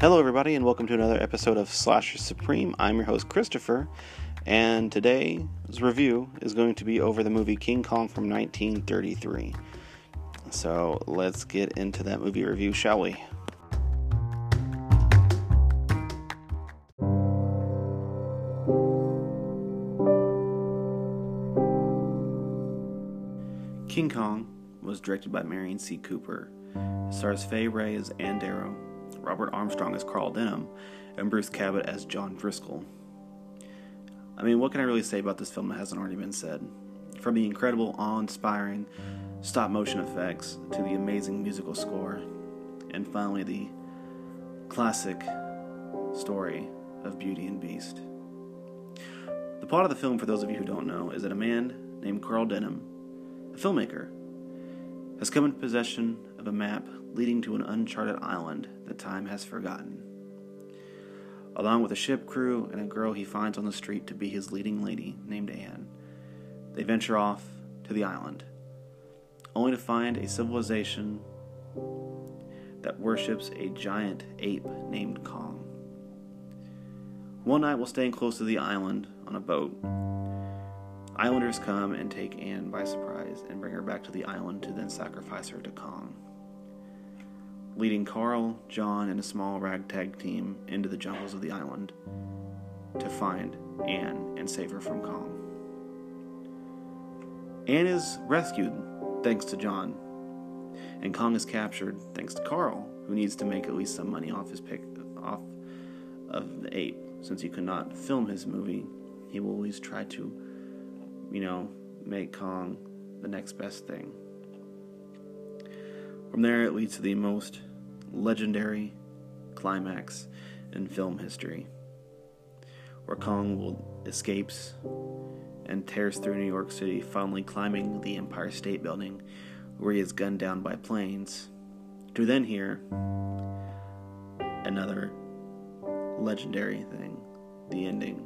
Hello, everybody, and welcome to another episode of Slasher Supreme. I'm your host, Christopher, and today's review is going to be over the movie King Kong from 1933. So let's get into that movie review, shall we? King Kong was directed by Merian C. Cooper. It stars Fay Wray as Ann Darrow, Robert Armstrong as Carl Denham, and Bruce Cabot as John Driscoll. I mean, what can I really say about this film that hasn't already been said? From the incredible, awe inspiring stop motion effects to the amazing musical score, and finally the classic story of Beauty and Beast. The plot of the film, for those of you who don't know, is that a man named Carl Denham, a filmmaker, has come into possession a map leading to an uncharted island that time has forgotten. Along with a ship crew and a girl he finds on the street to be his leading lady named Ann, they venture off to the island, only to find a civilization that worships a giant ape named Kong. One night, while staying close to the island on a boat, Islanders come and take Ann by surprise and bring her back to the island to then sacrifice her to Kong. Leading Carl, John, and a small ragtag team into the jungles of the island to find Ann and save her from Kong. Ann is rescued thanks to John, and Kong is captured thanks to Carl, who needs to make at least some money off his pick off of the ape. Since he could not film his movie, he will always try to you know, make Kong the next best thing. From there, it leads to the most legendary climax in film history, where Kong will escapes and tears through New York City, finally climbing the Empire State Building, where he is gunned down by planes, to then hear another legendary thing, the ending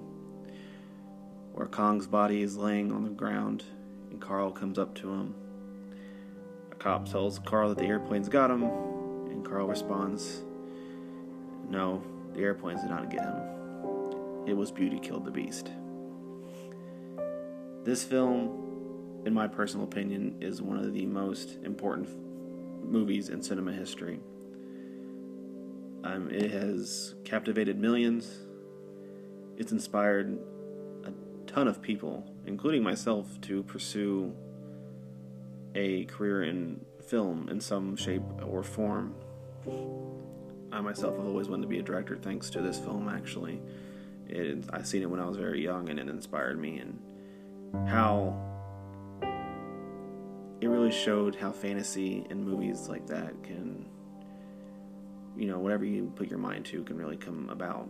where Kong's body is laying on the ground and Carl comes up to him. A cop tells Carl that the airplane's got him, and Carl responds, No, the airplanes did not get him. It was Beauty Killed the Beast. This film, in my personal opinion, is one of the most important movies in cinema history. Um, it has captivated millions. It's inspired a ton of people, including myself, to pursue a career in film in some shape or form. I myself have always wanted to be a director thanks to this film, actually. It, I seen it when I was very young and it inspired me, and how it really showed how fantasy and movies like that can, you know, whatever you put your mind to can really come about.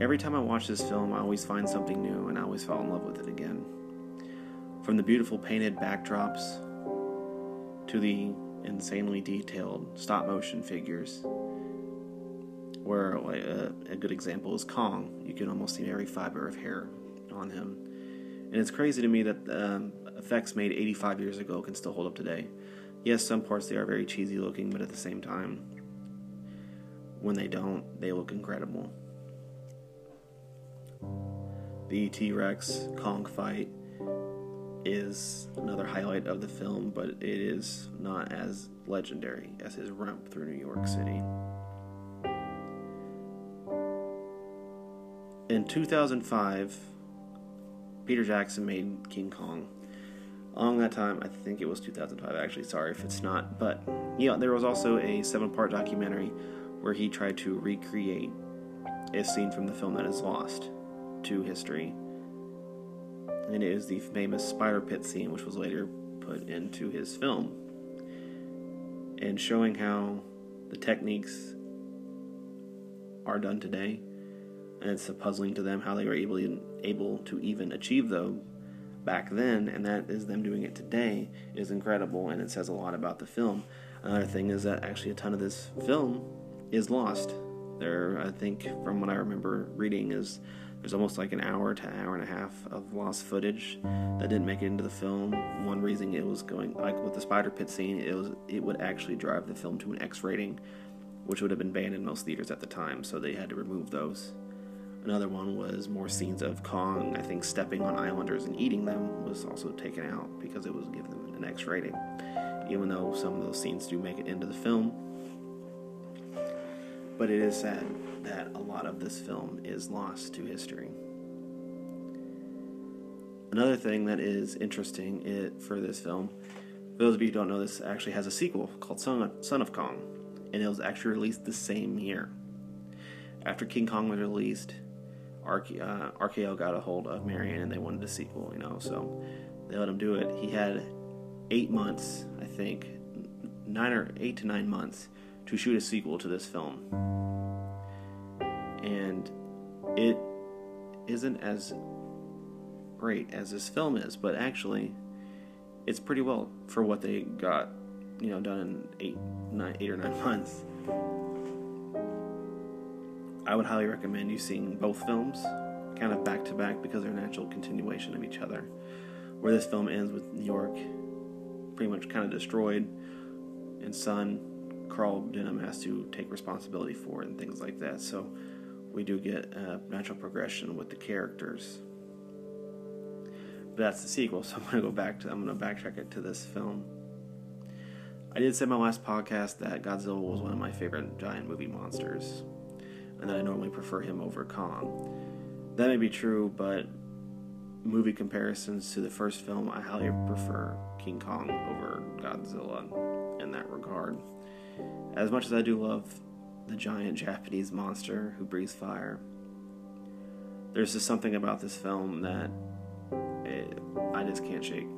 Every time I watch this film, I always find something new and I always fall in love with it again. From the beautiful painted backdrops to the insanely detailed stop motion figures, where a, a good example is Kong. You can almost see every fiber of hair on him. And it's crazy to me that um, effects made 85 years ago can still hold up today. Yes, some parts they are very cheesy looking, but at the same time, when they don't, they look incredible. The T Rex Kong fight is another highlight of the film, but it is not as legendary as his romp through New York City. In 2005, Peter Jackson made King Kong. Along that time, I think it was 2005 actually, sorry if it's not, but yeah, there was also a seven part documentary where he tried to recreate a scene from the film that is lost to history. And it is the famous spider pit scene, which was later put into his film. And showing how the techniques are done today. And it's puzzling to them how they were able, able to even achieve them back then, and that is them doing it today is incredible, and it says a lot about the film. Another thing is that actually a ton of this film is lost. There, I think, from what I remember reading, is there's almost like an hour to an hour and a half of lost footage that didn't make it into the film. One reason it was going like with the spider pit scene, it was it would actually drive the film to an X rating, which would have been banned in most theaters at the time, so they had to remove those. Another one was more scenes of Kong, I think, stepping on islanders and eating them was also taken out because it was given an X rating. Even though some of those scenes do make it into the film. But it is sad that a lot of this film is lost to history. Another thing that is interesting it, for this film, for those of you who don't know, this actually has a sequel called Son of, Son of Kong, and it was actually released the same year. After King Kong was released, RK, uh, RKO got a hold of Merian and they wanted a sequel, you know, so they let him do it. He had eight months, I think, nine or eight to nine months to shoot a sequel to this film. And it isn't as great as this film is, but actually, it's pretty well for what they got, you know, done in eight, nine, eight or nine months. I would highly recommend you seeing both films, kind of back to back, because they're a natural continuation of each other. Where this film ends with New York pretty much kind of destroyed, and son Carl Denham has to take responsibility for it and things like that. So we do get a natural progression with the characters. But that's the sequel, so I'm gonna go back to I'm gonna backtrack it to this film. I did say in my last podcast that Godzilla was one of my favorite giant movie monsters and that I normally prefer him over Kong. That may be true, but movie comparisons to the first film, I highly prefer King Kong over Godzilla in that regard. As much as I do love the giant Japanese monster who breathes fire, there's just something about this film that it, I just can't shake.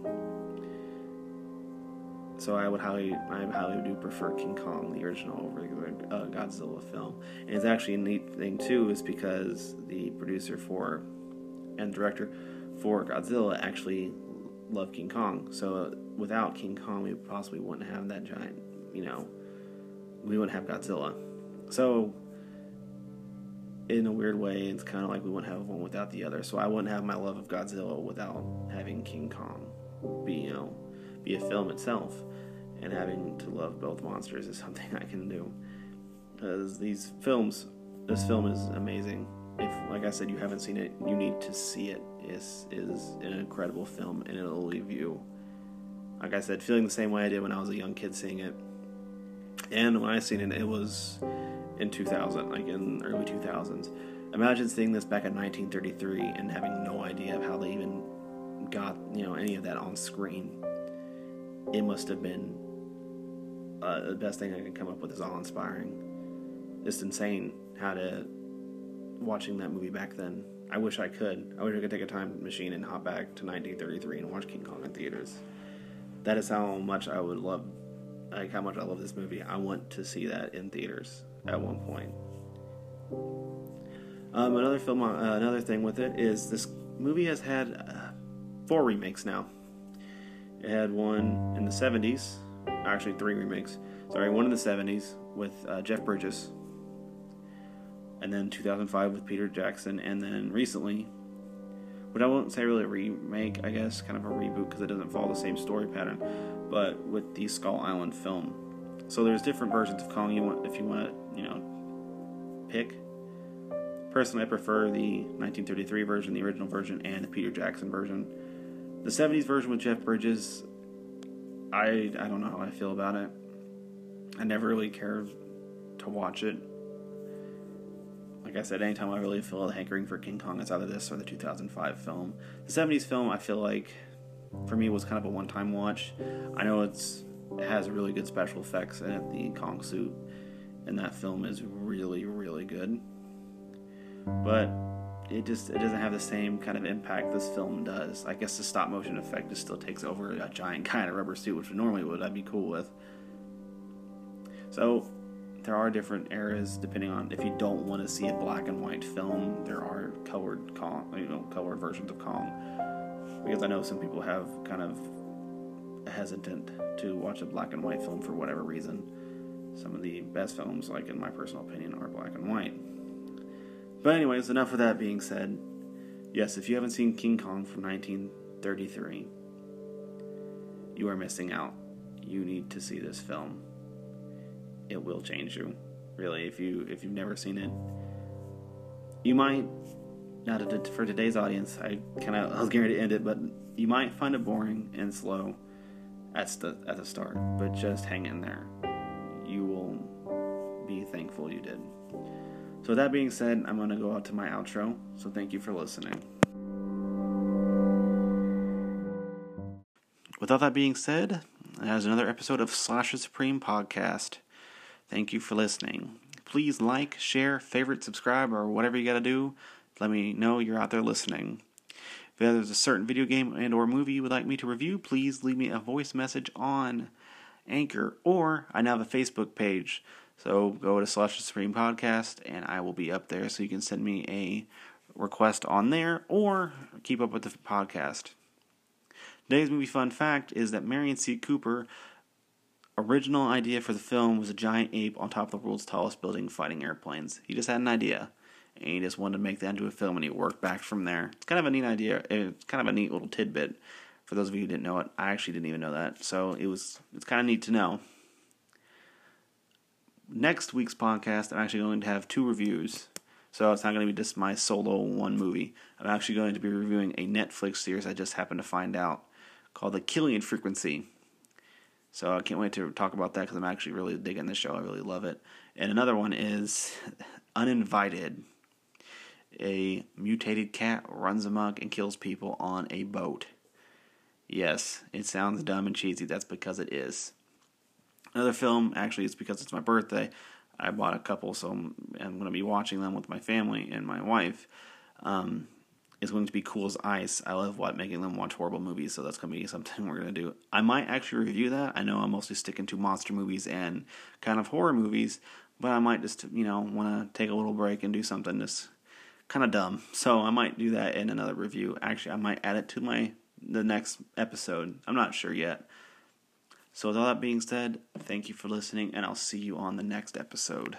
So I would highly, I highly do prefer King Kong, the original, over the uh, Godzilla film. And it's actually a neat thing too, is because the producer for and director for Godzilla actually loved King Kong. So without King Kong, we possibly wouldn't have that giant, you know, we wouldn't have Godzilla. So in a weird way, it's kind of like we wouldn't have one without the other. So I wouldn't have my love of Godzilla without having King Kong be, you know, be a film itself and having to love both monsters is something I can do. Because these films, this film is amazing. If, like I said, you haven't seen it, you need to see it. It's is an incredible film, and it'll leave you, like I said, feeling the same way I did when I was a young kid seeing it. And when I seen it, it was in 2000, like in early 2000s. Imagine seeing this back in 1933 and having no idea of how they even got, you know, any of that on screen. It must have been uh, the best thing I can come up with is awe inspiring. It's insane how to watching that movie back then. I wish I could. I wish I could take a time machine and hop back to 1933 and watch King Kong in theaters. That is how much I would love, like how much I love this movie. I want to see that in theaters at one point. Um, another film, uh, another thing with it is this movie has had uh, four remakes now. It had one in the 70s, actually three remakes. Sorry, one in the 70s with uh, Jeff Bridges, and then 2005 with Peter Jackson, and then recently, which I won't say really remake, I guess, kind of a reboot because it doesn't follow the same story pattern, but with the Skull Island film. So there's different versions of Kong you want if you want to, you know, pick. Personally, I prefer the 1933 version, the original version, and the Peter Jackson version. The 70s version with Jeff Bridges, I I don't know how I feel about it. I never really cared to watch it. Like I said, anytime I really feel a hankering for King Kong, it's either this or the 2005 film. The 70s film, I feel like, for me, was kind of a one-time watch. I know it's it has really good special effects in. The Kong suit in that film is really, really good. But it just it doesn't have the same kind of impact this film does. I guess the stop motion effect just still takes over a giant in a rubber suit, which normally would I'd be cool with. So there are different eras depending on if you don't want to see a black and white film. There are colored Kong, you know, colored versions of Kong, because I know some people have kind of hesitant to watch a black and white film for whatever reason. Some of the best films, like in my personal opinion, are black and white. But, anyways, enough of that being said. Yes, if you haven't seen King Kong from 1933, you are missing out. You need to see this film. It will change you. Really, if you if you've never seen it, you might. Not for today's audience, I kind of I was going to end it, but you might find it boring and slow at the at the start. But just hang in there. You will be thankful you did. So, with that being said, I'm going to go out to my outro. So, thank you for listening. With all that being said, that is another episode of Slasher Supreme Podcast. Thank you for listening. Please like, share, favorite, subscribe, or whatever you got to do. Let me know you're out there listening. If there's a certain video game and or movie you would like me to review, please leave me a voice message on Anchor, or I now have a Facebook page. So go to Slasher Supreme Podcast, and I will be up there, so you can send me a request on there, or keep up with the podcast. Today's movie fun fact is that Merian C. Cooper original idea for the film was a giant ape on top of the world's tallest building fighting airplanes. He just had an idea, and he just wanted to make that into a film, and he worked back from there. It's kind of a neat idea. It's kind of a neat little tidbit. For those of you who didn't know it, I actually didn't even know that, so it was it's kind of neat to know. Next week's podcast, I'm actually going to have two reviews. So it's not going to be just my solo one movie. I'm actually going to be reviewing a Netflix series I just happened to find out called The Killing Frequency. So I can't wait to talk about that because I'm actually really digging this show. I really love it. And another one is Uninvited. A mutated cat runs amok and kills people on a boat. Yes, it sounds dumb and cheesy. That's because it is. Another film, actually, it's because it's my birthday. I bought a couple, so I'm, I'm going to be watching them with my family and my wife. Um, is going to be Cool as Ice. I love what making them watch horrible movies, so that's going to be something we're going to do. I might actually review that. I know I'm mostly sticking to monster movies and kind of horror movies, but I might just you know want to take a little break and do something just kind of dumb. So I might do that in another review. Actually, I might add it to my the next episode. I'm not sure yet. So with all that being said, thank you for listening, and I'll see you on the next episode.